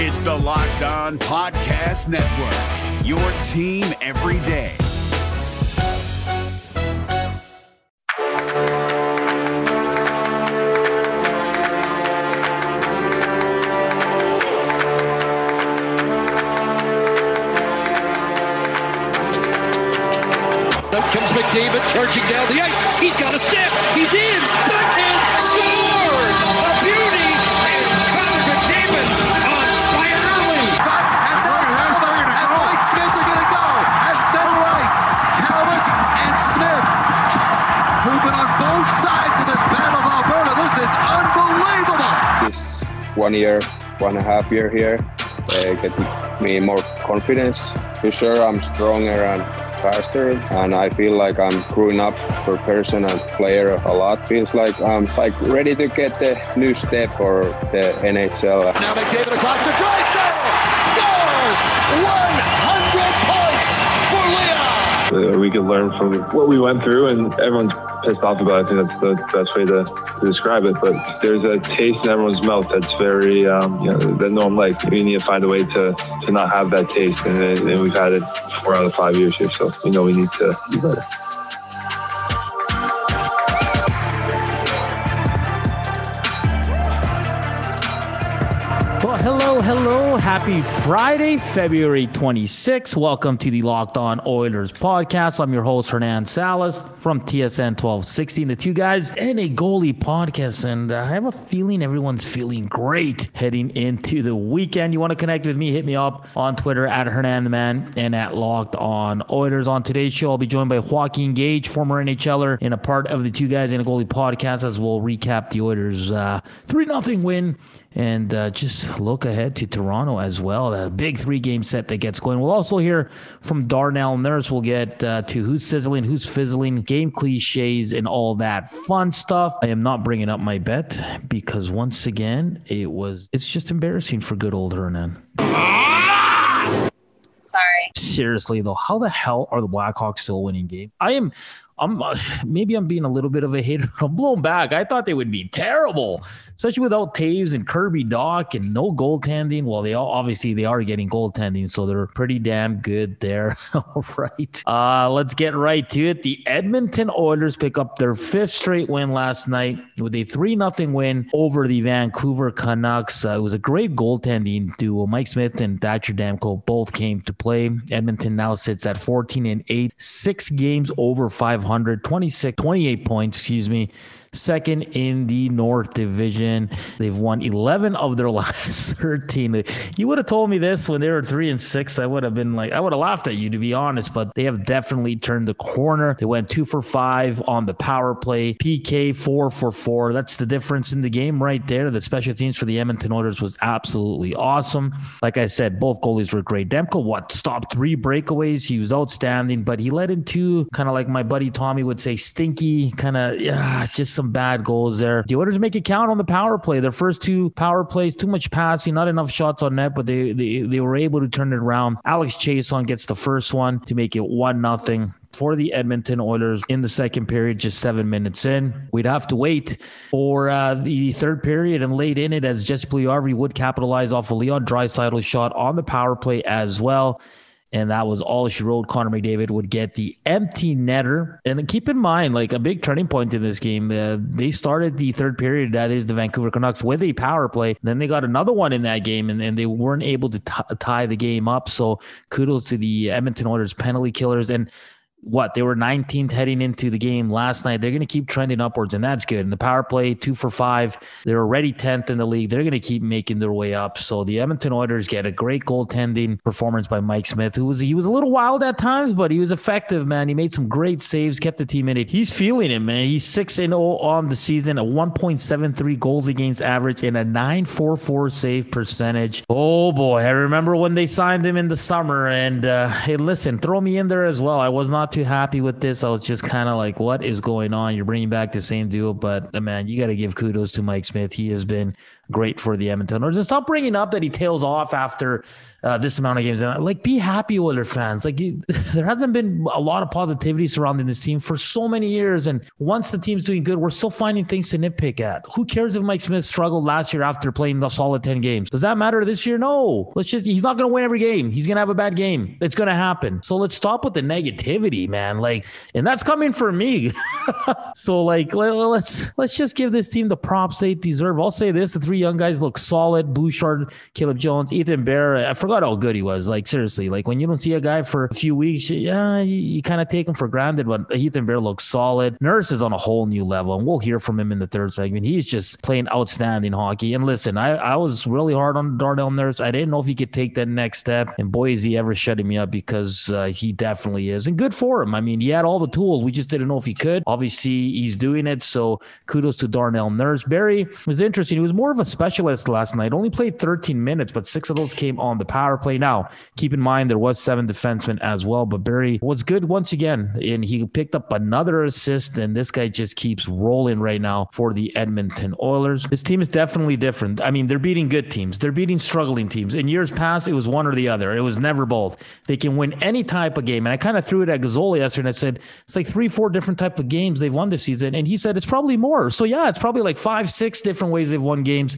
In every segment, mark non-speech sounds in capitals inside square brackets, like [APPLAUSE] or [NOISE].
It's the Locked On Podcast Network, your team every day. Up comes McDavid charging down the ice. He's got a step. He's in. One year, one and a half year here, uh, get me more confidence. For sure, I'm stronger and faster, and I feel like I'm growing up for person and player a lot. Feels like I'm like ready to get the new step for the NHL. Now McDavid across the try scores 100 points for Leon. We could learn from what we went through, and everyone's pissed off about it. I think that's the best way to, to describe it. But there's a taste in everyone's mouth that's very, um, you know, that no one likes. We need to find a way to, to not have that taste, and, and we've had it four out of five years here, so we know we need to do better. Hello, hello. Happy Friday, February 26th. Welcome to the Locked On Oilers podcast. I'm your host, Hernan Salas from TSN 1260. The two guys and a goalie podcast. And uh, I have a feeling everyone's feeling great heading into the weekend. You want to connect with me? Hit me up on Twitter at Hernan the Man and at Locked On Oilers. On today's show, I'll be joined by Joaquin Gage, former NHLer, and a part of the two guys and a goalie podcast as we'll recap the Oilers' uh, 3 0 win and uh, just look ahead to Toronto as well. A big three game set that gets going. We'll also hear from Darnell Nurse. We'll get uh, to who's sizzling, who's fizzling, game cliches, and all that fun stuff. I am not bringing up my bet because once again, it was it's just embarrassing for good old Hernan. Sorry. Seriously though, how the hell are the Blackhawks still winning games? I am. I'm uh, [LAUGHS] maybe I'm being a little bit of a hater. [LAUGHS] I'm blown back. I thought they would be terrible, especially without Toews and Kirby Dach and no goaltending. Well, they all obviously they are getting goaltending, so they're pretty damn good there. [LAUGHS] all right, uh, let's get right to it. The Edmonton Oilers pick up their fifth straight win last night with a three nothing win over the Vancouver Canucks. Uh, it was a great goaltending duo. Mike Smith and Thatcher Demko both came to play. Edmonton now sits at 14 and 8, six games over 500, 26, 28 points, excuse me. Second in the North Division. They've won 11 of their [LAUGHS] last 13. You would have told me this when they were three and six. I would have been like, I would have laughed at you, to be honest, but they have definitely turned the corner. They went two for five on the power play, PK four for four. That's the difference in the game right there. The special teams for the Edmonton Oilers was absolutely awesome. Like I said, both goalies were great. Demko, what, stopped three breakaways. He was outstanding, but he led into kind of like my buddy Tommy would say, stinky, kind of, yeah, just some bad goals there. The Oilers make it count on the power play. Their first two power plays, too much passing, not enough shots on net, but they they, they were able to turn it around. Alex Chiasson gets the first one to make it one nothing for the Edmonton Oilers in the second period, just seven minutes in. We'd have to wait for uh, the third period and late in it as Jesse Puljujarvi would capitalize off a Leon Draisaitl shot on the power play as well. And that was all she wrote. Connor McDavid would get the empty netter. And keep in mind, like a big turning point in this game, uh, they started the third period, that is the Vancouver Canucks, with a power play. Then they got another one in that game, and, and they weren't able to t- tie the game up. So kudos to the Edmonton Oilers penalty killers. And what they were 19th heading into the game last night. They're going to keep trending upwards, and that's good. And the power play, two for five. They're already 10th in the league. They're going to keep making their way up. So the Edmonton Oilers get a great goaltending performance by Mike Smith, who was he was a little wild at times, but he was effective, man. He made some great saves, kept the team in it. He's feeling it, man. He's six and 0 on the season, a 1.73 goals against average, and a 944 save percentage. Oh boy, I remember when they signed him in the summer. And uh, hey, listen, throw me in there as well. I was not too happy with this. I was just kind of like, what is going on? You're bringing back the same duo, but uh, man, you got to give kudos to Mike Smith. He has been great for the Edmonton Oilers. And stop bringing up that he tails off after uh, this amount of games. And like, be happy, Oiler fans. Like, you, [LAUGHS] there hasn't been a lot of positivity surrounding this team for so many years. And once the team's doing good, we're still finding things to nitpick at. Who cares if Mike Smith struggled last year after playing the solid 10 games? Does that matter this year? No. Let's just, he's not going to win every game. He's going to have a bad game. It's going to happen. So let's stop with the negativity, man. Like, and that's coming from me. [LAUGHS] so like, let, let's, let's just give this team the props they deserve. I'll say this. The three young guys look solid. Bouchard, Caleb Jones, Ethan Bear. I forgot how good he was. Like seriously, like when you don't see a guy for a few weeks, yeah, you, you kind of take him for granted. But Ethan Bear looks solid. Nurse is on a whole new level, and we'll hear from him in the third segment. He's just playing outstanding hockey. And listen, I, I was really hard on Darnell Nurse. I didn't know if he could take that next step, and boy, is he ever shutting me up because uh, he definitely is, and good for him. I mean, he had all the tools. We just didn't know if he could. Obviously, he's doing it. So kudos to Darnell Nurse. Barrie was interesting. He was more of a specialist last night. Only played 13 minutes, but six of those came on the power play. Now, keep in mind there was seven defensemen as well, but Barrie was good once again, and he picked up another assist. And this guy just keeps rolling right now for the Edmonton Oilers. This team is definitely different. I mean, they're beating good teams. They're beating struggling teams. In years past, it was one or the other. It was never both. They can win any type of game. And I kind of threw it at Gazzola yesterday and I said, it's like three, four different type of games they've won this season. And he said, it's probably more. So yeah, it's probably like five, six different ways they've won games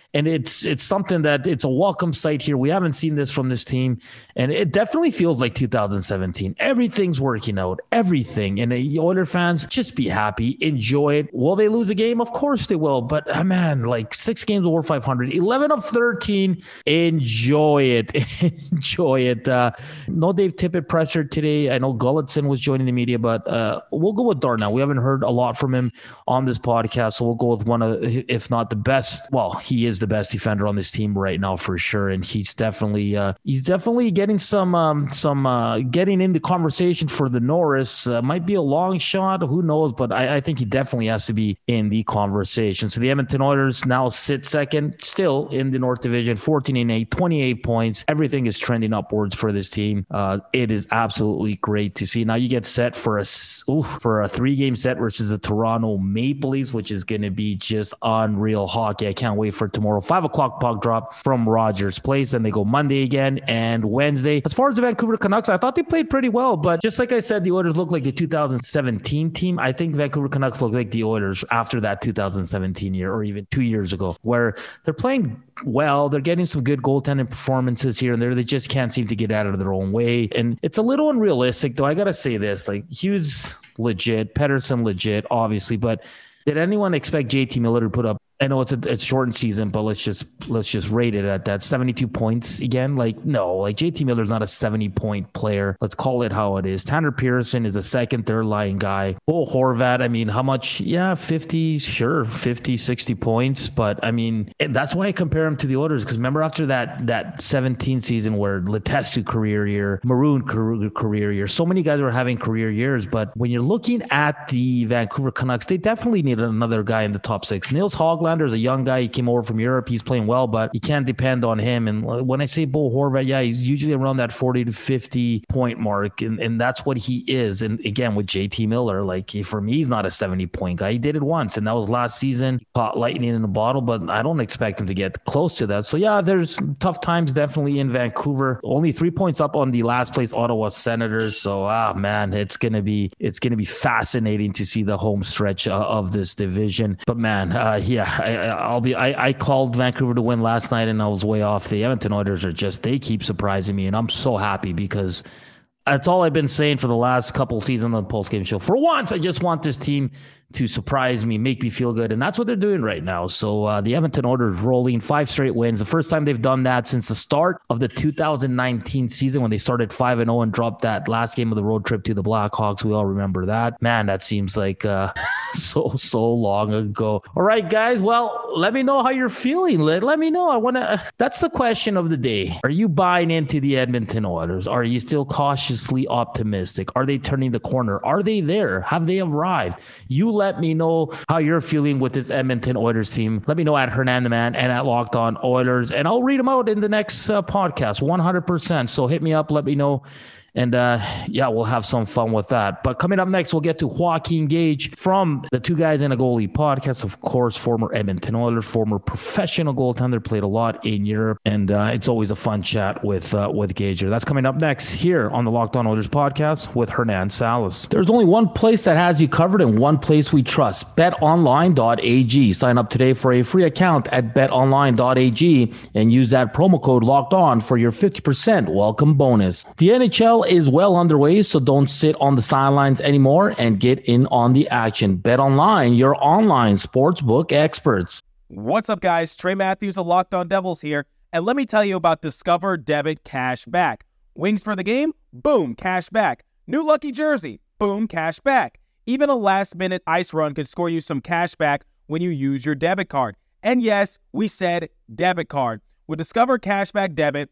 and it's it's something that it's a welcome sight here. We haven't seen this from this team, and it definitely feels like 2017. Everything's working out, everything. And the Oiler fans just be happy, enjoy it. Will they lose a game? Of course they will. But uh, man, like six games over 500, 11 of 13. Enjoy it, [LAUGHS] enjoy it. Uh, no Dave Tippett pressure today. I know Gulutzan was joining the media, but uh, we'll go with Darnell. We haven't heard a lot from him on this podcast, so we'll go with one of, if not the best. Well, he is the best defender on this team right now for sure, and he's definitely uh, he's definitely getting some um, some uh, getting in the conversation for the Norris. Uh, might be a long shot, who knows? But I, I, think he definitely has to be in the conversation. So the Edmonton Oilers now sit second, still in the North Division, 14 and 8, 28 points. Everything is trending upwards for this team. Uh, it is absolutely great to see. Now you get set for a ooh, for a three game set versus the Toronto Maple Leafs, which is going to be just unreal hockey. I can't wait for tomorrow tomorrow, five o'clock puck drop from Rogers Place. Then they go Monday again and Wednesday. As far as the Vancouver Canucks, I thought they played pretty well, but just like I said, the Oilers look like the 2017 team. I think Vancouver Canucks look like the Oilers after that 2017 year or even two years ago, where they're playing well. They're getting some good goaltending performances here and there. They just can't seem to get out of their own way. And it's a little unrealistic, though. I got to say this like Hughes legit, Pedersen legit, obviously, but did anyone expect JT Miller to put up I know it's a it's shortened season, but let's just let's just rate it at that 72 points again. Like no, like JT Miller's not a 70 point player. Let's call it how it is. Tanner Pearson is a second, third line guy. Oh, Horvat, I mean, how much? Yeah, 50, sure, 50, 60 points. But I mean, that's why I compare him to the Oilers because remember after that that 17 season where Letestu career year, Maroon career year, so many guys were having career years. But when you're looking at the Vancouver Canucks, they definitely need another guy in the top six. Nils Hogland is a young guy. He came over from Europe. He's playing well, but you can't depend on him. And when I say Bo Horvat, yeah, he's usually around that 40 to 50 point mark. And, and that's what he is. And again, with JT Miller, like for me, he's not a 70 point guy. He did it once, and that was last season. Caught lightning in a bottle, but I don't expect him to get close to that. So yeah, there's tough times definitely in Vancouver. Only three points up on the last place Ottawa Senators. So ah man, it's gonna be it's gonna be fascinating to see the home stretch uh, of this division. But man, uh, yeah, I, will be. I, I called Vancouver to win last night, and I was way off. The Edmonton Oilers are just they keep surprising me, and I'm so happy because that's all I've been saying for the last couple seasons on the Pulse Game Show. For once, I just want this team to surprise me, make me feel good. And that's what they're doing right now. So uh, the Edmonton Oilers rolling five straight wins. The first time they've done that since the start of the 2019 season when they started 5 and 0 and dropped that last game of the road trip to the Blackhawks. We all remember that. Man, that seems like uh, [LAUGHS] so, so long ago. All right, guys. Well, let me know how you're feeling. Let, let me know. I want to, [LAUGHS] that's the question of the day. Are you buying into the Edmonton Oilers? Are you still cautiously optimistic? Are they turning the corner? Are they there? Have they arrived? You let me know how you're feeling with this Edmonton Oilers team. Let me know at Hernandeman and at Locked On Oilers, and I'll read them out in the next uh, podcast 100%. So hit me up, let me know And uh, yeah, we'll have some fun with that. But coming up next, we'll get to Joaquin Gage from the Two Guys and a Goalie podcast. Of course, former Edmonton Oilers, former professional goaltender, played a lot in Europe, and uh, it's always a fun chat with uh, with Gager. That's coming up next here on the Locked On Oilers podcast with Hernan Salas. There's only one place that has you covered and one place we trust: BetOnline.ag. Sign up today for a free account at BetOnline.ag and use that promo code Locked On for your 50% welcome bonus. The NHL is well underway, so don't sit on the sidelines anymore and get in on the action. Bet online, your online sportsbook experts. What's up, guys? Trey Matthews of Locked On Devils here, and let me tell you about Discover Debit Cash Back. Wings for the game? Boom, cash back. New lucky jersey? Boom, cash back. Even a last minute ice run could score you some cash back when you use your debit card. And yes, we said debit card. With Discover Cashback Debit,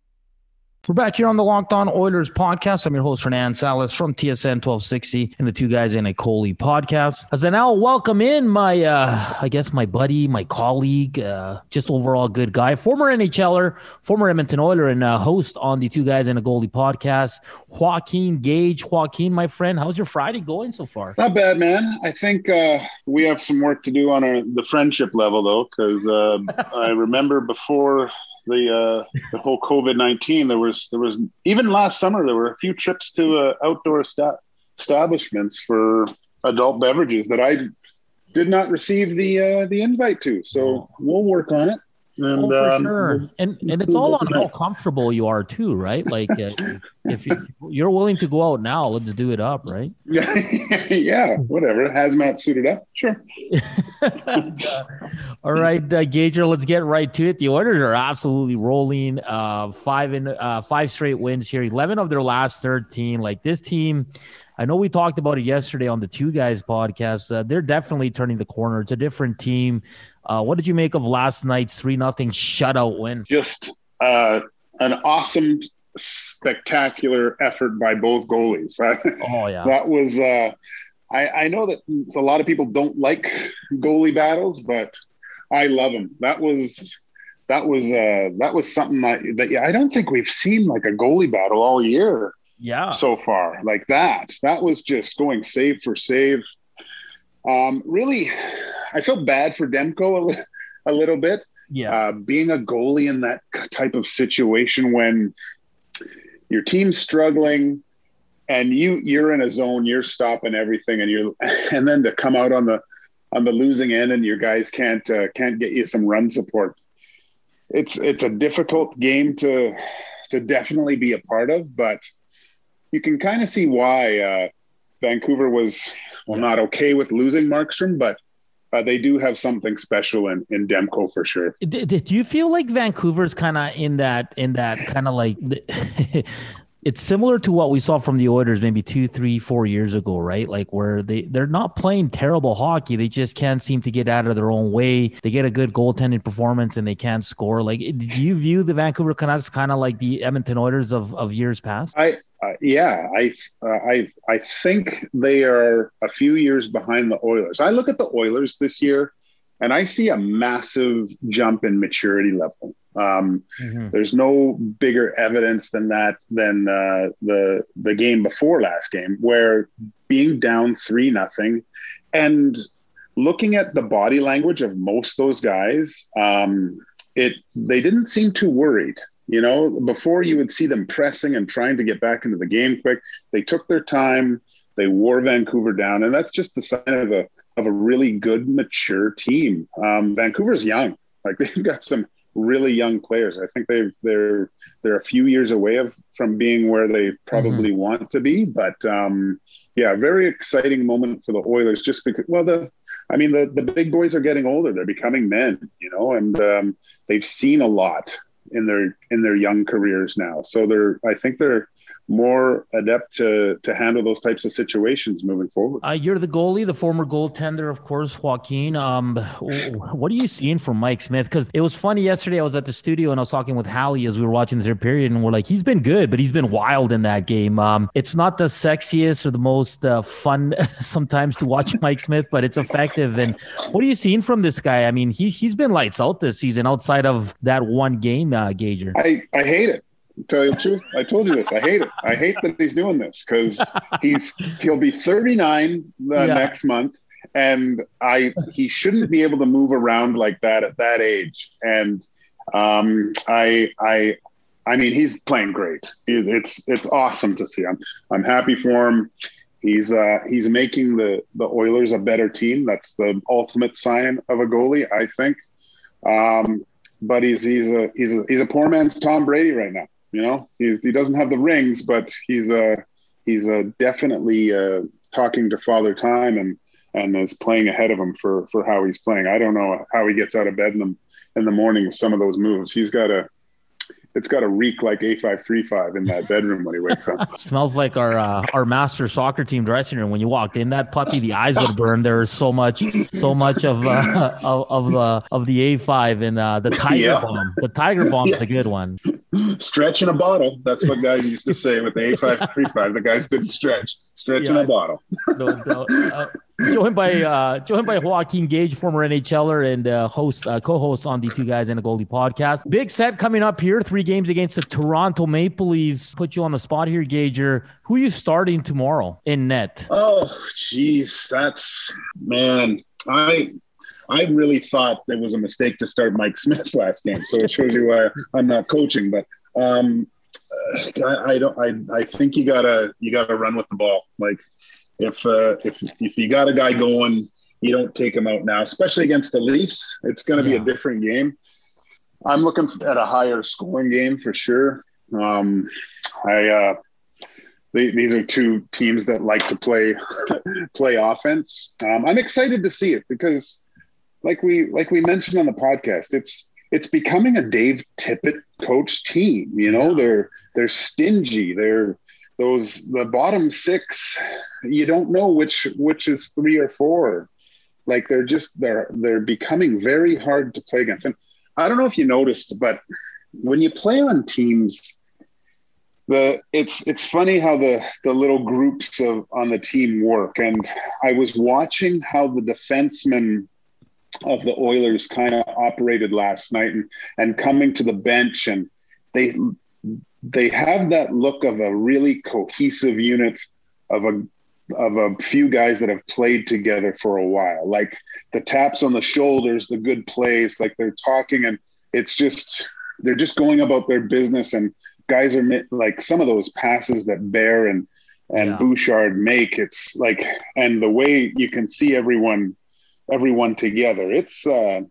We're back here on the Locked On Oilers podcast. I'm your host, Hernan Salas from TSN 1260 and the Two Guys in a Goalie podcast. As I now welcome in my, uh, I guess, my buddy, my colleague, uh, just overall good guy, former NHLer, former Edmonton Oiler, and uh, host on the Two Guys in a Goalie podcast, Joaquin Gage. Joaquin, my friend, how's your Friday going so far? Not bad, man. I think uh, we have some work to do on our, the friendship level, though, because uh, [LAUGHS] I remember before the uh, the whole COVID nineteen, there was there was even last summer there were a few trips to uh, outdoor sta- establishments for adult beverages that I did not receive the uh, the invite to. So we'll work on it. And, oh, for um, sure. And and it's all on how comfortable you are too, right? Like uh, if you, are willing to go out now, let's do it up, right? [LAUGHS] yeah, whatever. Hazmat suited up, sure. [LAUGHS] all right, uh, Gager, let's get right to it. The Oilers are absolutely rolling. Uh, five in uh, five straight wins here. Eleven of their last thirteen. Like this team. I know we talked about it yesterday on the Two Guys podcast. Uh, they're definitely turning the corner. It's a different team. Uh, what did you make of last night's three nothing shutout win? Just uh, an awesome, spectacular effort by both goalies. [LAUGHS] oh yeah, that was. Uh, I, I know that a lot of people don't like goalie battles, but I love them. That was that was uh, that was something that, that yeah, I don't think we've seen like a goalie battle all year. Yeah, so far like that. That was just going save for save. Um, really, I felt bad for Demko a, a little bit. Yeah, uh, being a goalie in that type of situation when your team's struggling and you you're in a zone, you're stopping everything, and you're [LAUGHS] and then to come out on the on the losing end and your guys can't uh, can't get you some run support. It's it's a difficult game to to definitely be a part of, but you can kind of see why uh, Vancouver was well not okay with losing Markstrom, but uh, they do have something special in, in Demko for sure. Do, did you feel like Vancouver's kind of in that in that kind of like [LAUGHS] it's similar to what we saw from the Oilers maybe two, three, four years ago, right? Like where they they're not playing terrible hockey, they just can't seem to get out of their own way. They get a good goaltending performance and they can't score. Like, do you view the Vancouver Canucks kind of like the Edmonton Oilers of of years past? I uh, yeah, I, uh, I, I think they are a few years behind the Oilers. I look at the Oilers this year, and I see a massive jump in maturity level. Um, mm-hmm. There's no bigger evidence than that than uh, the the game before last game, where being down three nothing, and looking at the body language of most those guys, um, it they didn't seem too worried. You know, before you would see them pressing and trying to get back into the game quick. They took their time. They wore Vancouver down, and that's just the sign of a of a really good, mature team. Um, Vancouver's young; like [LAUGHS] they've got some really young players. I think they've they're they're a few years away of from being where they probably mm-hmm. want to be. But um, yeah, very exciting moment for the Oilers. Just because, well, the I mean, the the big boys are getting older; they're becoming men, you know, and um, they've seen a lot in their in their young careers now. So they're I think they're more adept to to handle those types of situations moving forward. Uh, you're the goalie, the former goaltender, of course, Joaquin. Um, what are you seeing from Mike Smith? Because it was funny yesterday. I was at the studio and I was talking with Hallie as we were watching the third period, and we're like, he's been good, but he's been wild in that game. Um, it's not the sexiest or the most uh, fun [LAUGHS] sometimes to watch [LAUGHS] Mike Smith, but it's effective. And what are you seeing from this guy? I mean, he he's been lights out this season outside of that one game, uh, Gager. I I hate it tell you the truth, I told you this. I hate it. I hate that he's doing this because he's he'll be 39 the yeah. next month, and I he shouldn't be able to move around like that at that age. And um, I I I mean he's playing great. It's it's awesome to see. I'm I'm happy for him. He's uh, he's making the the Oilers a better team. That's the ultimate sign of a goalie, I think. Um, but he's he's a he's a he's a poor man's Tom Brady right now. You know, he's, he doesn't have the rings, but he's a uh, he's a uh, definitely uh, talking to Father Time and and is playing ahead of him for for how he's playing. I don't know how he gets out of bed in the in the morning with some of those moves. He's got a it's got to reek like A535 in that bedroom when he wakes up. [LAUGHS] Smells like our uh, our master soccer team dressing room. When you walked in, that puppy, the eyes would burn. There is so much, so much of uh, of, of the of the A5 and uh, the tiger yeah. balm. The tiger balm is yeah. a good one. Stretch in a bottle. That's what guys used to say with the A535. The guys didn't stretch. Stretch yeah. in a bottle. no, no, uh, joined by uh, joined by Joaquin Gage, former NHLer and uh, host uh, co-host on the Two Guys and a Goalie podcast. Big set coming up here. Three games against the Toronto Maple Leafs. Put you on the spot here, Gager. Who are you starting tomorrow in net? Oh, jeez, that's man. I I really thought it was a mistake to start Mike Smith [LAUGHS] last game. So it shows you why I'm not coaching. But um, I, I don't. I I think you gotta you gotta run with the ball. Like if uh, if if you got a guy going, you don't take him out now, especially against the Leafs. It's going to yeah. be a different game. I'm looking at a higher scoring game for sure. Um, I uh, they, these are two teams that like to play [LAUGHS] play offense. Um, I'm excited to see it because, like we like we mentioned on the podcast, it's it's becoming a Dave Tippett coach team. You know, they're they're stingy. They're those the bottom six you don't know which which is three or four like they're just they're they're becoming very hard to play against and i don't know if you noticed but when you play on teams the it's it's funny how the the little groups of on the team work and i was watching how the defensemen of the oilers kind of operated last night and and coming to the bench and they they have that look of a really cohesive unit of a of a few guys that have played together for a while like the taps on the shoulders the good plays like they're talking and it's just they're just going about their business and guys are like some of those passes that bear and and yeah. bouchard make it's like and the way you can see everyone everyone together it's uh,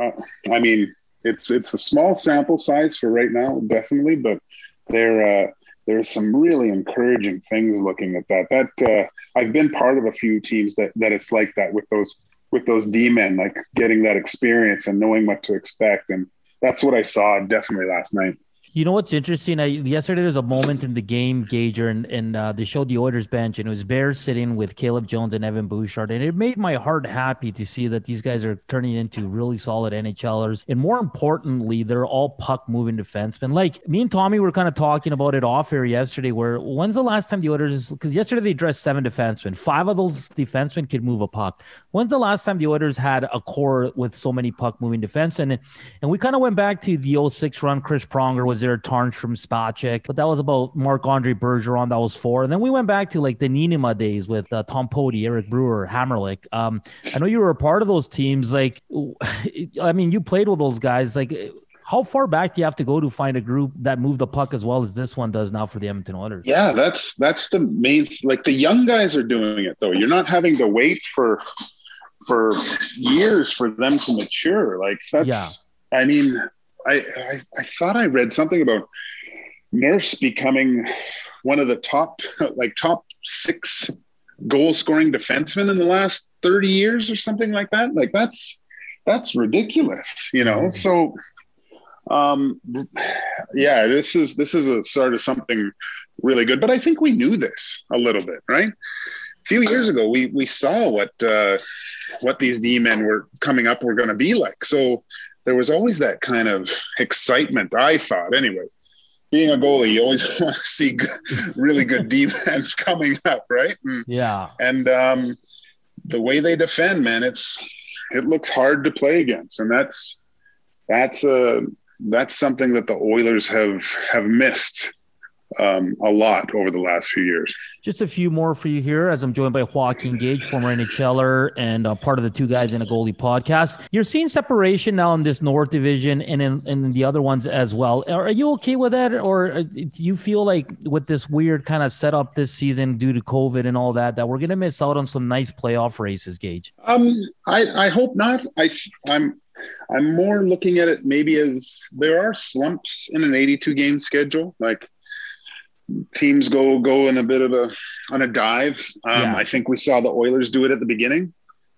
uh i mean it's it's a small sample size for right now definitely but there uh, there's some really encouraging things looking at that. That uh, I've been part of a few teams that that it's like that with those with those D men, like getting that experience and knowing what to expect, and that's what I saw definitely last night. You know what's interesting? I, yesterday there was a moment in the game, Gager, and, and uh, they showed the Oilers bench, and it was Bears sitting with Caleb Jones and Evan Bouchard, and it made my heart happy to see that these guys are turning into really solid NHLers, and more importantly, they're all puck moving defensemen. Like me and Tommy were kind of talking about it off air yesterday. Where when's the last time the Oilers? Because yesterday they dressed seven defensemen, five of those defensemen could move a puck. When's the last time the Oilers had a core with so many puck moving defensemen? And, and we kind of went back to the 06 run. Chris Pronger was there, Tarnstrom Spacek, but that was about Marc Andre Bergeron. That was four. And then we went back to like the Niinimaa days with uh, Tom Poti, Eric Brewer, Hamrlik. Um, I know you were a part of those teams. Like, [LAUGHS] I mean, you played with those guys. Like, how far back do you have to go to find a group that moved the puck as well as this one does now for the Edmonton Oilers? Yeah, that's that's the main. Like the young guys are doing it though. You're not having to wait for for years for them to mature. Like that's. Yeah. I mean, I, I, I thought I read something about Nurse becoming one of the top [LAUGHS] like top six goal scoring defensemen in the last 30 years or something like that. Like that's that's ridiculous, you know. Mm-hmm. So um yeah, this is this is a sort of something really good. But I think we knew this a little bit, right? A few years ago, we we saw what uh, what these D men were coming up were going to be like. So there was always that kind of excitement. I thought, anyway. Being a goalie, you always [LAUGHS] want to see good, really good [LAUGHS] defense coming up, right? And, Yeah. and um, the way they defend, man, it's it looks hard to play against, and that's that's a that's something that the Oilers have have missed um, a lot over the last few years. Just a few more for you here, as I'm joined by Joaquin Gage, former NHLer and uh, part of the Two Guys in a Goalie podcast. You're seeing separation now in this North Division and in, in the other ones as well. Are you okay with that, or uh, do you feel like with this weird kind of setup this season due to COVID and all that, that we're going to miss out on some nice playoff races, Gage? Um, I, I hope not. I I'm I'm more looking at it maybe as there are slumps in an 82 game schedule, like teams go go in a bit of a on a dive. Um, Yeah. I think we saw the Oilers do it at the beginning.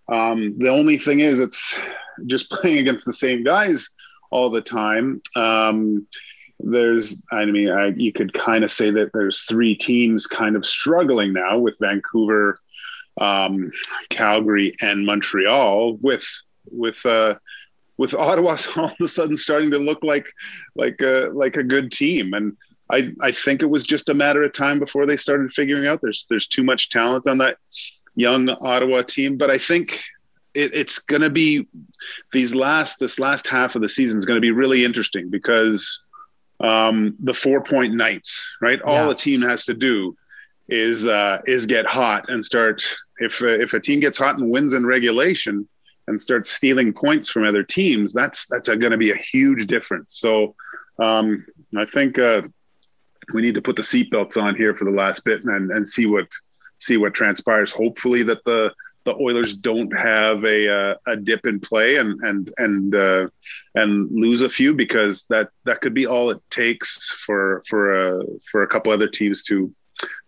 Um, the only thing is, it's just [LAUGHS] playing against the same guys all the time. Um, there's, I mean, I, you could kind of say that there's three teams kind of struggling now with Vancouver, um, Calgary, and Montreal. With with uh, with Ottawa [LAUGHS] all of a sudden starting to look like like a like a good team, and I I think it was just a matter of time before they started figuring out there's there's too much talent on that young Ottawa team. But I think it, it's going to be these last this last half of the season is going to be really interesting because um, the four point nights, right? All a team has to do is uh, is get hot and start. If uh, if a team gets hot and wins in regulation and starts stealing points from other teams, that's that's going to be a huge difference. So um, I think uh, we need to put the seatbelts on here for the last bit and, and see what see what transpires. Hopefully that the the Oilers don't have a uh, a dip in play and and and uh, and lose a few because that that could be all it takes for for uh, for a couple other teams to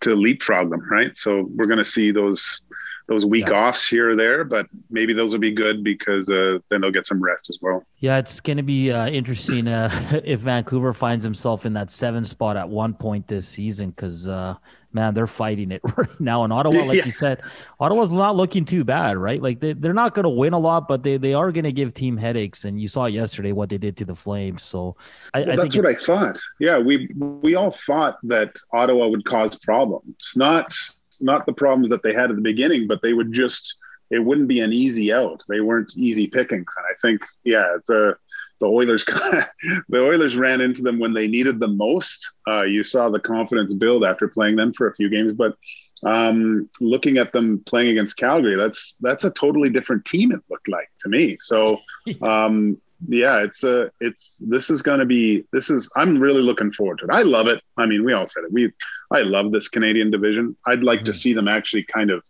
to leapfrog them, right? So we're going to see those those week Yeah. offs here or there, but maybe those will be good because uh, then they'll get some rest as well. Yeah, it's going to be uh, interesting uh, [LAUGHS] if Vancouver finds himself in that seven spot at one point this season because, uh, man, they're fighting it [LAUGHS] right now. And Ottawa, like [LAUGHS] Yeah. you said, Ottawa's not looking too bad, right? Like they, they're not going to win a lot, but they, they are going to give team headaches. And you saw yesterday what they did to the Flames. So I, Well, I that's what I thought. Yeah, we we all thought that Ottawa would cause problems. Not not the problems that they had at the beginning, but they would just it wouldn't be an easy out. They weren't easy pickings. And I think, yeah, the the Oilers [LAUGHS] the Oilers ran into them when they needed them most. Uh, you saw the confidence build after playing them for a few games, but um, looking at them playing against Calgary, that's that's a totally different team. It looked like to me. So [LAUGHS] um, yeah, it's uh it's this is going to be this is I'm really looking forward to it. I love it. I mean, we all said it. We I love this Canadian division. I'd like to see them actually kind of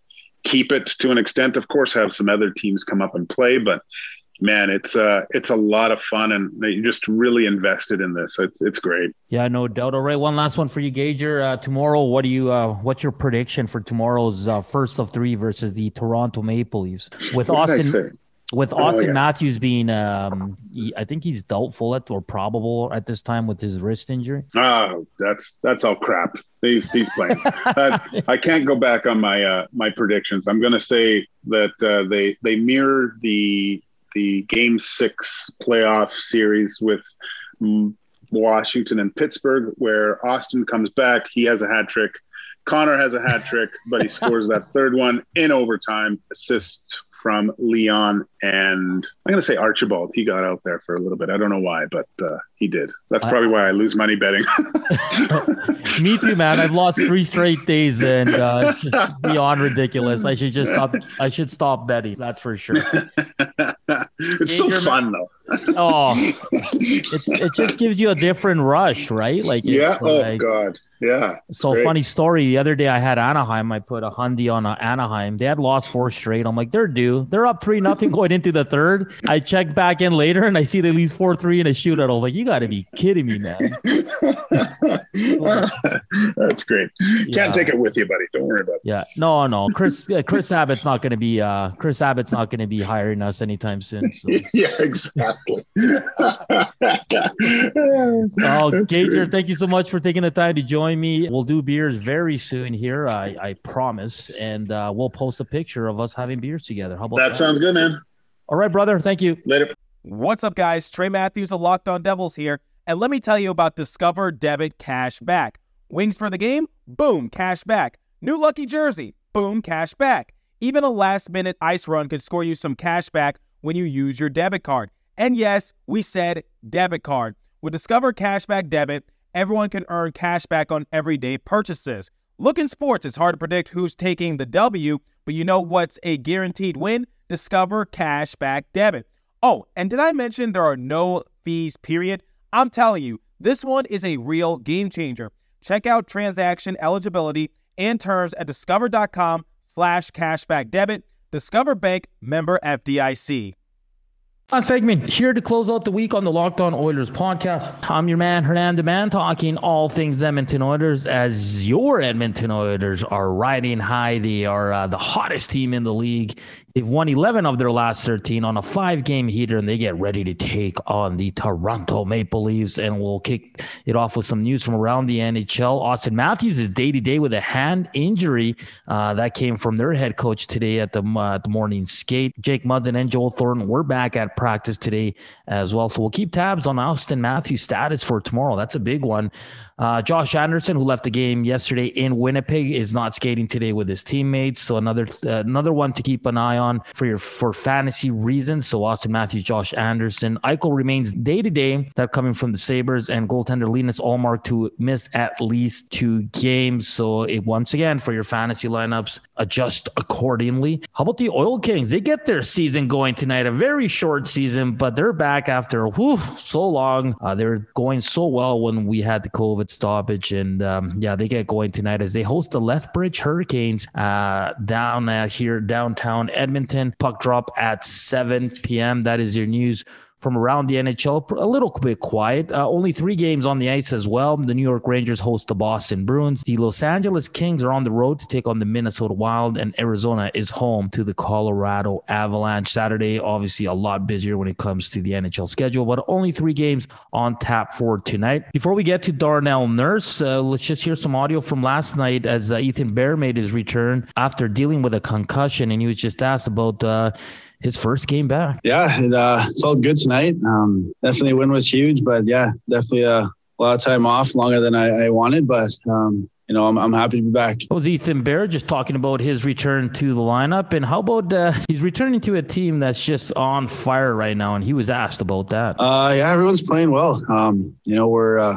keep it to an extent. Of course, have some other teams come up and play, but man, it's uh it's a lot of fun and you're just really invested in this. It's it's great. Yeah, no doubt. All right, one last one for you, Gager. Uh, tomorrow, what do you? Uh, what's your prediction for tomorrow's uh, first of three versus the Toronto Maple Leafs with What did Auston? With Oh, Auston yeah. Matthews being, um, I think he's doubtful at or probable at this time with his wrist injury. Oh, that's that's all crap. He's he's playing. [LAUGHS] that, I can't go back on my uh, my predictions. I'm going to say that uh, they they mirror the the Game Six playoff series with mm, Washington and Pittsburgh, where Auston comes back. He has a hat trick. Connor has a hat trick, but he [LAUGHS] scores that third one in overtime. Assist from Leon and I'm going to say Archibald. He got out there for a little bit. I don't know why, but uh, he did. That's probably why I lose money betting. [LAUGHS] [LAUGHS] Me too, man. I've lost three straight days, and uh, it's just beyond ridiculous. I should just stop. I should stop betting. That's for sure. [LAUGHS] it's so fun though. Oh, it just gives you a different rush, right? Like, yeah. Oh like- God. Yeah. So great. funny story. The other day I had Anaheim. I put a hundy on Anaheim. They had lost four straight. I'm like, they're due. They're up three nothing [LAUGHS] going into the third. I check back in later and I see they lose four three in a shootout. I was like, you got to be kidding me, man. [LAUGHS] That's great. Can't take it with you, buddy. Don't worry about it. Yeah, no, no. Chris uh, Chris Abbott's not going to be uh Chris Abbott's not going to be hiring us anytime soon. So. [LAUGHS] Yeah, exactly. exactly. Oh, Gager, thank you so much for taking the time to join me. We'll do beers very soon here, I, I promise, and uh, we'll post a picture of us having beers together. How about that? that sounds good, man. All right, brother. Thank you. Later. What's up, guys? Trey Matthews of Locked On Devils here, and let me tell you about Discover Debit Cash Back. Wings for the game? Boom, cash back. New lucky jersey? Boom, cash back. Even a last minute ice run could score you some cash back when you use your debit card. And yes, we said debit card. With Discover Cashback Debit, everyone can earn cash back on everyday purchases. Look in sports, it's hard to predict who's taking the W, but you know what's a guaranteed win? Discover Cashback Debit. Oh, and did I mention there are no fees, period? I'm telling you, this one is a real game changer. Check out transaction eligibility and terms at discover.com slash cashback debit. Discover Bank member FDIC. On segment here to close out the week on the Locked On Oilers podcast. I'm your man, Hernando Man, talking all things Edmonton Oilers as your Edmonton Oilers are riding high. They are uh, the hottest team in the league. They've won 11 of their last 13 on a five game heater, and they get ready to take on the Toronto Maple Leafs. And we'll kick it off with some news from around the NHL. Auston Matthews is day to day with a hand injury uh, that came from their head coach today at the, uh, the morning skate. Jake Muzzin and Joel Thornton were back at practice today as well. So we'll keep tabs on Auston Matthews' status for tomorrow. That's a big one. Uh, Josh Anderson, who left the game yesterday in Winnipeg, is not skating today with his teammates. So another uh, another one to keep an eye on for your for fantasy reasons. So Auston Matthews, Josh Anderson, Eichel remains day to day. That coming from the Sabres and goaltender Linus Ullmark to miss at least two games. So it, once again for your fantasy lineups, adjust accordingly. How about the Oil Kings? They get their season going tonight. A very short season, but they're back after whew, so long. Uh, they're going so well when we had the COVID stoppage. And um, yeah, they get going tonight as they host the Lethbridge Hurricanes uh, down uh, here downtown Edmonton. Puck drop at 7 p.m. That is your news from around the NHL. A little bit quiet. Uh, only three games on the ice as well. The New York Rangers host the Boston Bruins. The Los Angeles Kings are on the road to take on the Minnesota Wild, and Arizona is home to the Colorado Avalanche. Saturday, obviously, a lot busier when it comes to the NHL schedule, but only three games on tap for tonight. Before we get to Darnell Nurse, uh, let's just hear some audio from last night as uh, Ethan Bear made his return after dealing with a concussion, and he was just asked about uh, his first game back. Yeah, it uh, felt good tonight. Um, definitely win was huge, but yeah, definitely a lot of time off, longer than I, I wanted. But um, you know, I'm, I'm happy to be back. That was Ethan Bear just talking about his return to the lineup, and how about uh, he's returning to a team that's just on fire right now, and he was asked about that. Uh, yeah, everyone's playing well. Um, you know, we're uh,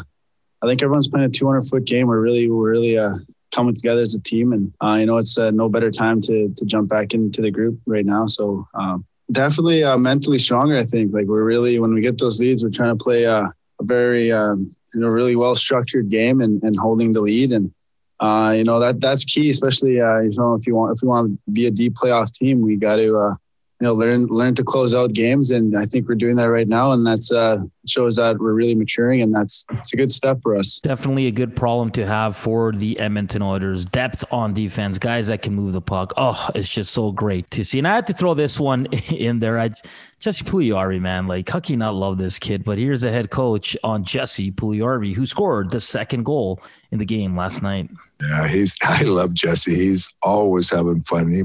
I think everyone's playing a 200 foot game. We're really, we're really uh, coming together as a team. And uh, you know, it's uh, no better time to to jump back into the group right now. So um, definitely uh, mentally stronger. I think like we're really when we get those leads, we're trying to play uh, a very um, you know really well structured game and, and holding the lead. And uh, you know that that's key, especially uh, you know if you want if we want to be a deep playoff team, we got to you know learn learn to close out games and i think we're doing that right now and that's uh shows that we're really maturing and that's it's a good step for us. Definitely a good problem to have for the edmonton oilers. Depth on defense guys that can move the puck. Oh it's just so great to see. And i had to throw this one [LAUGHS] in there. I Jesse Puljujarvi, man, like how can you not love this kid? But here's the head coach on Jesse Puljujarvi, who scored the second goal in the game last night. Yeah, he's. [LAUGHS] I love Jesse. He's always having fun. He,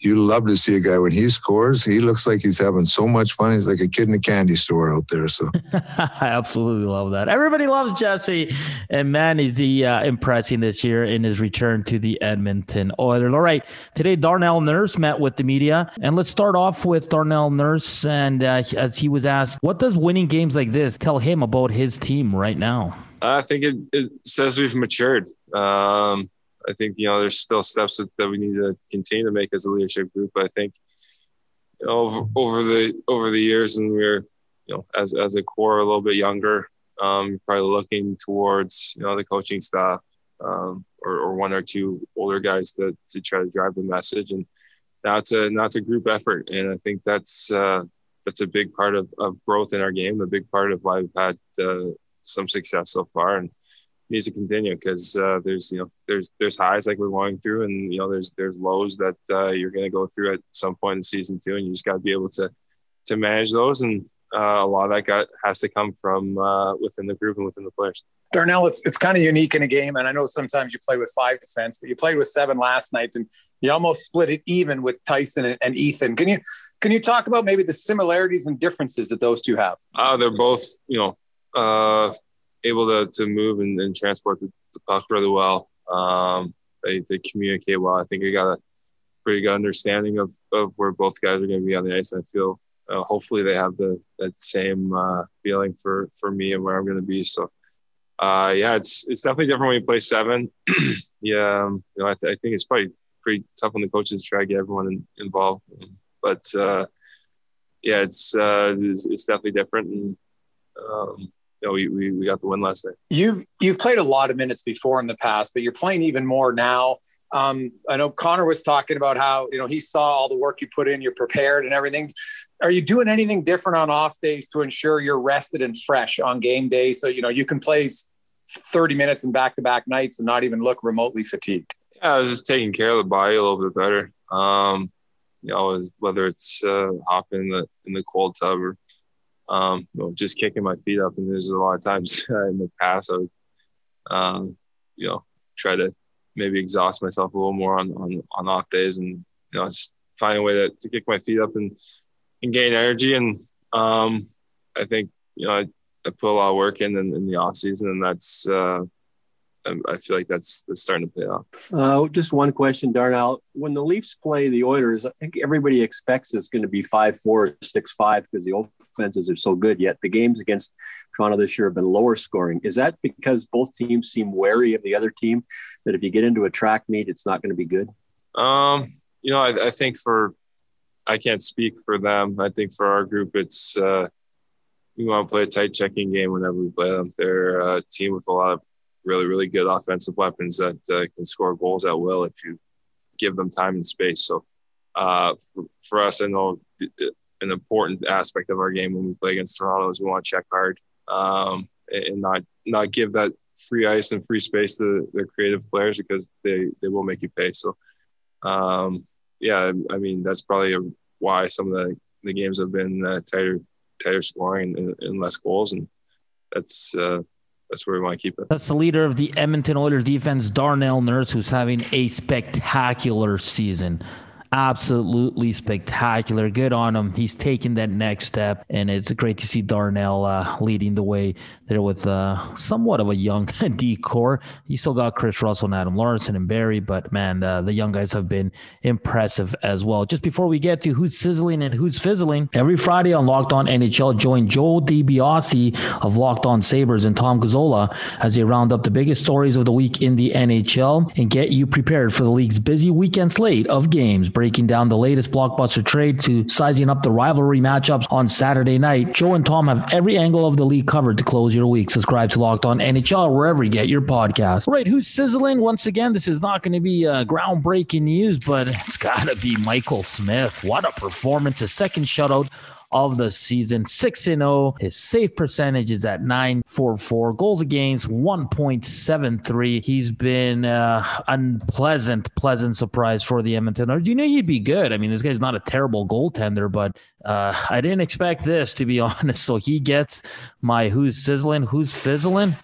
you love to see a guy when he scores. He looks like he's having so much fun. He's like a kid in a candy store out there. So [LAUGHS] I absolutely love that. Everybody loves Jesse, and man, is he uh, impressing this year in his return to the Edmonton Oilers. All right, today Darnell Nurse met with the media, and let's start off with Darnell Nurse. And uh, as he was asked, what does winning games like this tell him about his team right now? I think it, it says we've matured. Um, I think you know there's still steps that, that, we need to continue to make as a leadership group. But I think you know, over, over the over the years, when we are you know as as a core a little bit younger, um, probably looking towards you know the coaching staff um, or, or, one or two older guys to to try to drive the message. And it's a it's a group effort, and I think that's uh, that's a big part of, of growth in our game. A big part of why we've had uh, some success so far, and needs to continue because uh, there's you know there's there's highs like we're going through, and you know there's there's lows that uh, you're going to go through at some point in season two, and you just got to be able to to manage those. And uh, a lot of that got has to come from uh, within the group and within the players. Darnell, it's it's kind of unique in a game, and I know sometimes you play with five defense, but you played with seven last night, and you almost split it even with Tyson and, and Ethan. Can you can you talk about maybe the similarities and differences that those two have? Uh, they're both, you know, uh, able to, to move and, and transport the, the, puck really well. Um, they, they communicate well. I think they got a pretty good understanding of, of where both guys are going to be on the ice. And I feel uh, hopefully they have the that same uh, feeling for for me and where I'm going to be. So uh, yeah, it's it's definitely different when you play seven. [CLEARS THROAT] yeah, um, you know, I, th- I, think it's probably pretty tough on the coaches to try to get everyone in, involved. But uh, yeah, it's, uh, it's, it's definitely different, and um, know, we, we we got the win last night. You've you've played a lot of minutes before in the past, but you're playing even more now. Um, I know Connor was talking about how you know he saw all the work you put in, you're prepared and everything. Are you doing anything different on off days to ensure you're rested and fresh on game day, so you know you can play 30 minutes in back-to-back nights and not even look remotely fatigued? Yeah, I was just taking care of the body a little bit better. Um, you know, whether it's uh, hopping in the in the cold tub or um, you know, just kicking my feet up. And there's a lot of times [LAUGHS] in the past I would, um, you know, try to maybe exhaust myself a little more on, on, on off days and, you know, just find a way to, to kick my feet up and, and gain energy. And um, I think, you know, I, I put a lot of work in in, in the off season and that's, uh, I feel like that's, that's starting to pay off. Uh, just one question, Darnell. When the Leafs play the Oilers, I think everybody expects it's going to be 5 4, 6 5 because the offenses are so good. Yet the games against Toronto this year have been lower scoring. Is that because both teams seem wary of the other team? That if you get into a track meet, it's not going to be good? Um, you know, I, I think for, I can't speak for them. I think for our group, it's, uh, we want to play a tight checking game whenever we play them. They're a team with a lot of really, really good offensive weapons that uh, can score goals at will if you give them time and space. So uh, for, for, us, I know an important aspect of our game when we play against Toronto is we want to check hard um, and not not give that free ice and free space to their creative players because they they will make you pay. So um, yeah, I mean that's probably a, why some of the, the games have been uh, tighter tighter scoring and, and, less goals, and that's uh, that's where we want to keep it. That's the leader of the Edmonton Oilers defense, Darnell Nurse, who's having a spectacular season absolutely spectacular. Good on him. He's taking that next step, and it's great to see Darnell uh, leading the way there with uh, somewhat of a young [LAUGHS] D corps. You still got Kris Russell and Adam Larsson and Barrie, but man, uh, the young guys have been impressive as well. Just before we get to who's sizzling and who's fizzling, every Friday on Locked On NHL, join Joe DiBiase of Locked On Sabres and Tom Gazzola as they round up the biggest stories of the week in the NHL and get you prepared for the league's busy weekend slate of games breaking down the latest blockbuster trade to sizing up the rivalry matchups on Saturday night. Joe and Tom have every angle of the league covered to close your week. Subscribe to Locked On NHL wherever you get your podcast. All right, who's sizzling? Once again, this is not going to be uh, groundbreaking news, but it's got to be Michael Smith. What a performance! A second shutout of the season. 6 0. His save percentage is at 944. Goals against 1.73. He's been uh, unpleasant, pleasant surprise for the Edmonton. Or you know he'd be good? I mean, this guy's not a terrible goaltender, but uh, I didn't expect this to be [LAUGHS] honest. So he gets my who's sizzling, who's fizzling.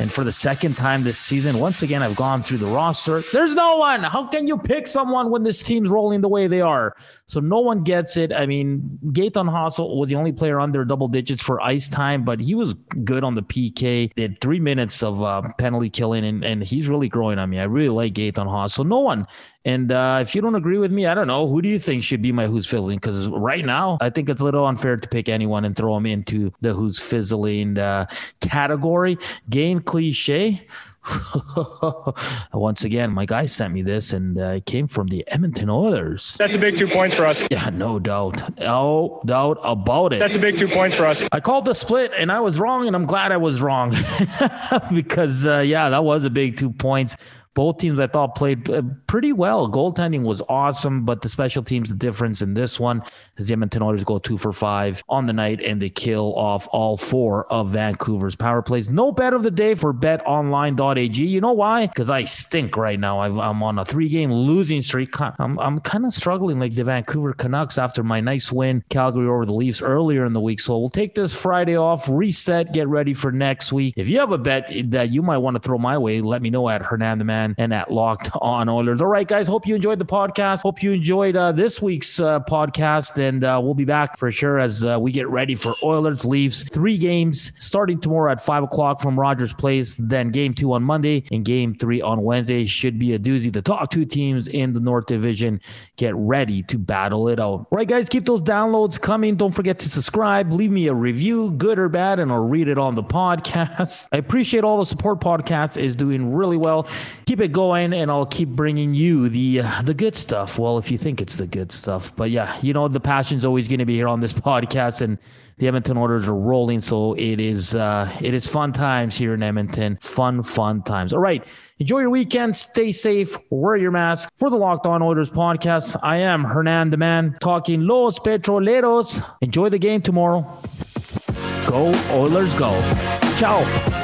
And for the second time this season, once again, I've gone through the roster. There's no one. How can you pick someone when this team's rolling the way they are? So no one gets it. I mean, Gaetan Haas was the only player under double digits for ice time, but he was good on the PK. Did three minutes of uh, penalty killing, and, and he's really growing on me. I really like Gaetan Haas. No one and uh, if you don't agree with me, I don't know. Who do you think should be my who's fizzling? Because right now, I think it's a little unfair to pick anyone and throw them into the who's fizzling uh, category. Game cliche. [LAUGHS] Once again, my guy sent me this, and uh, it came from the Edmonton Oilers. That's a big two points for us. Yeah, no doubt, no doubt about it. That's a big two points for us. I called the split, and I was wrong, and I'm glad I was wrong [LAUGHS] because uh, yeah, that was a big two points Both teams I thought played uh, pretty well. Goaltending was awesome, but the special teams, the difference in this one is the Edmonton Oilers go two for five on the night and they kill off all four of Vancouver's power plays. No bet of the day for betonline.ag. You know why? Because I stink right now. i am on a three game losing streak. I'm, I'm kind of struggling like the Vancouver Canucks after my nice win, Calgary over the Leafs earlier in the week. So we'll take this Friday off, reset, get ready for next week. If you have a bet that you might want to throw my way, let me know at Hernandez and at Locked On Oilers. All right, guys. Hope you enjoyed the podcast. Hope you enjoyed uh, this week's uh, podcast, and uh, we'll be back for sure as uh, we get ready for Oilers Leafs. Three games starting tomorrow at five o'clock from Rogers Place. Then game two on Monday and game three on Wednesday should be a doozy. The top two teams in the North Division get ready to battle it out. All right, guys. Keep those downloads coming. Don't forget to subscribe. Leave me a review, good or bad, and I'll read it on the [LAUGHS] podcast. I appreciate all the support. Podcast is doing really well. Keep it going, and I'll keep bringing you the uh, the good stuff. Well, if you think it's the good stuff, but yeah, you know the passion's always going to be here on this [LAUGHS] podcast, and the Edmonton Oilers are rolling, so it is uh, it is fun times here in Edmonton. Fun, fun times. All right, enjoy your weekend. Stay safe. Wear your mask. For the Locked On Oilers podcast, I am Hernan the Man talking Los Petroleros. Enjoy the game tomorrow. Go Oilers, go! Ciao.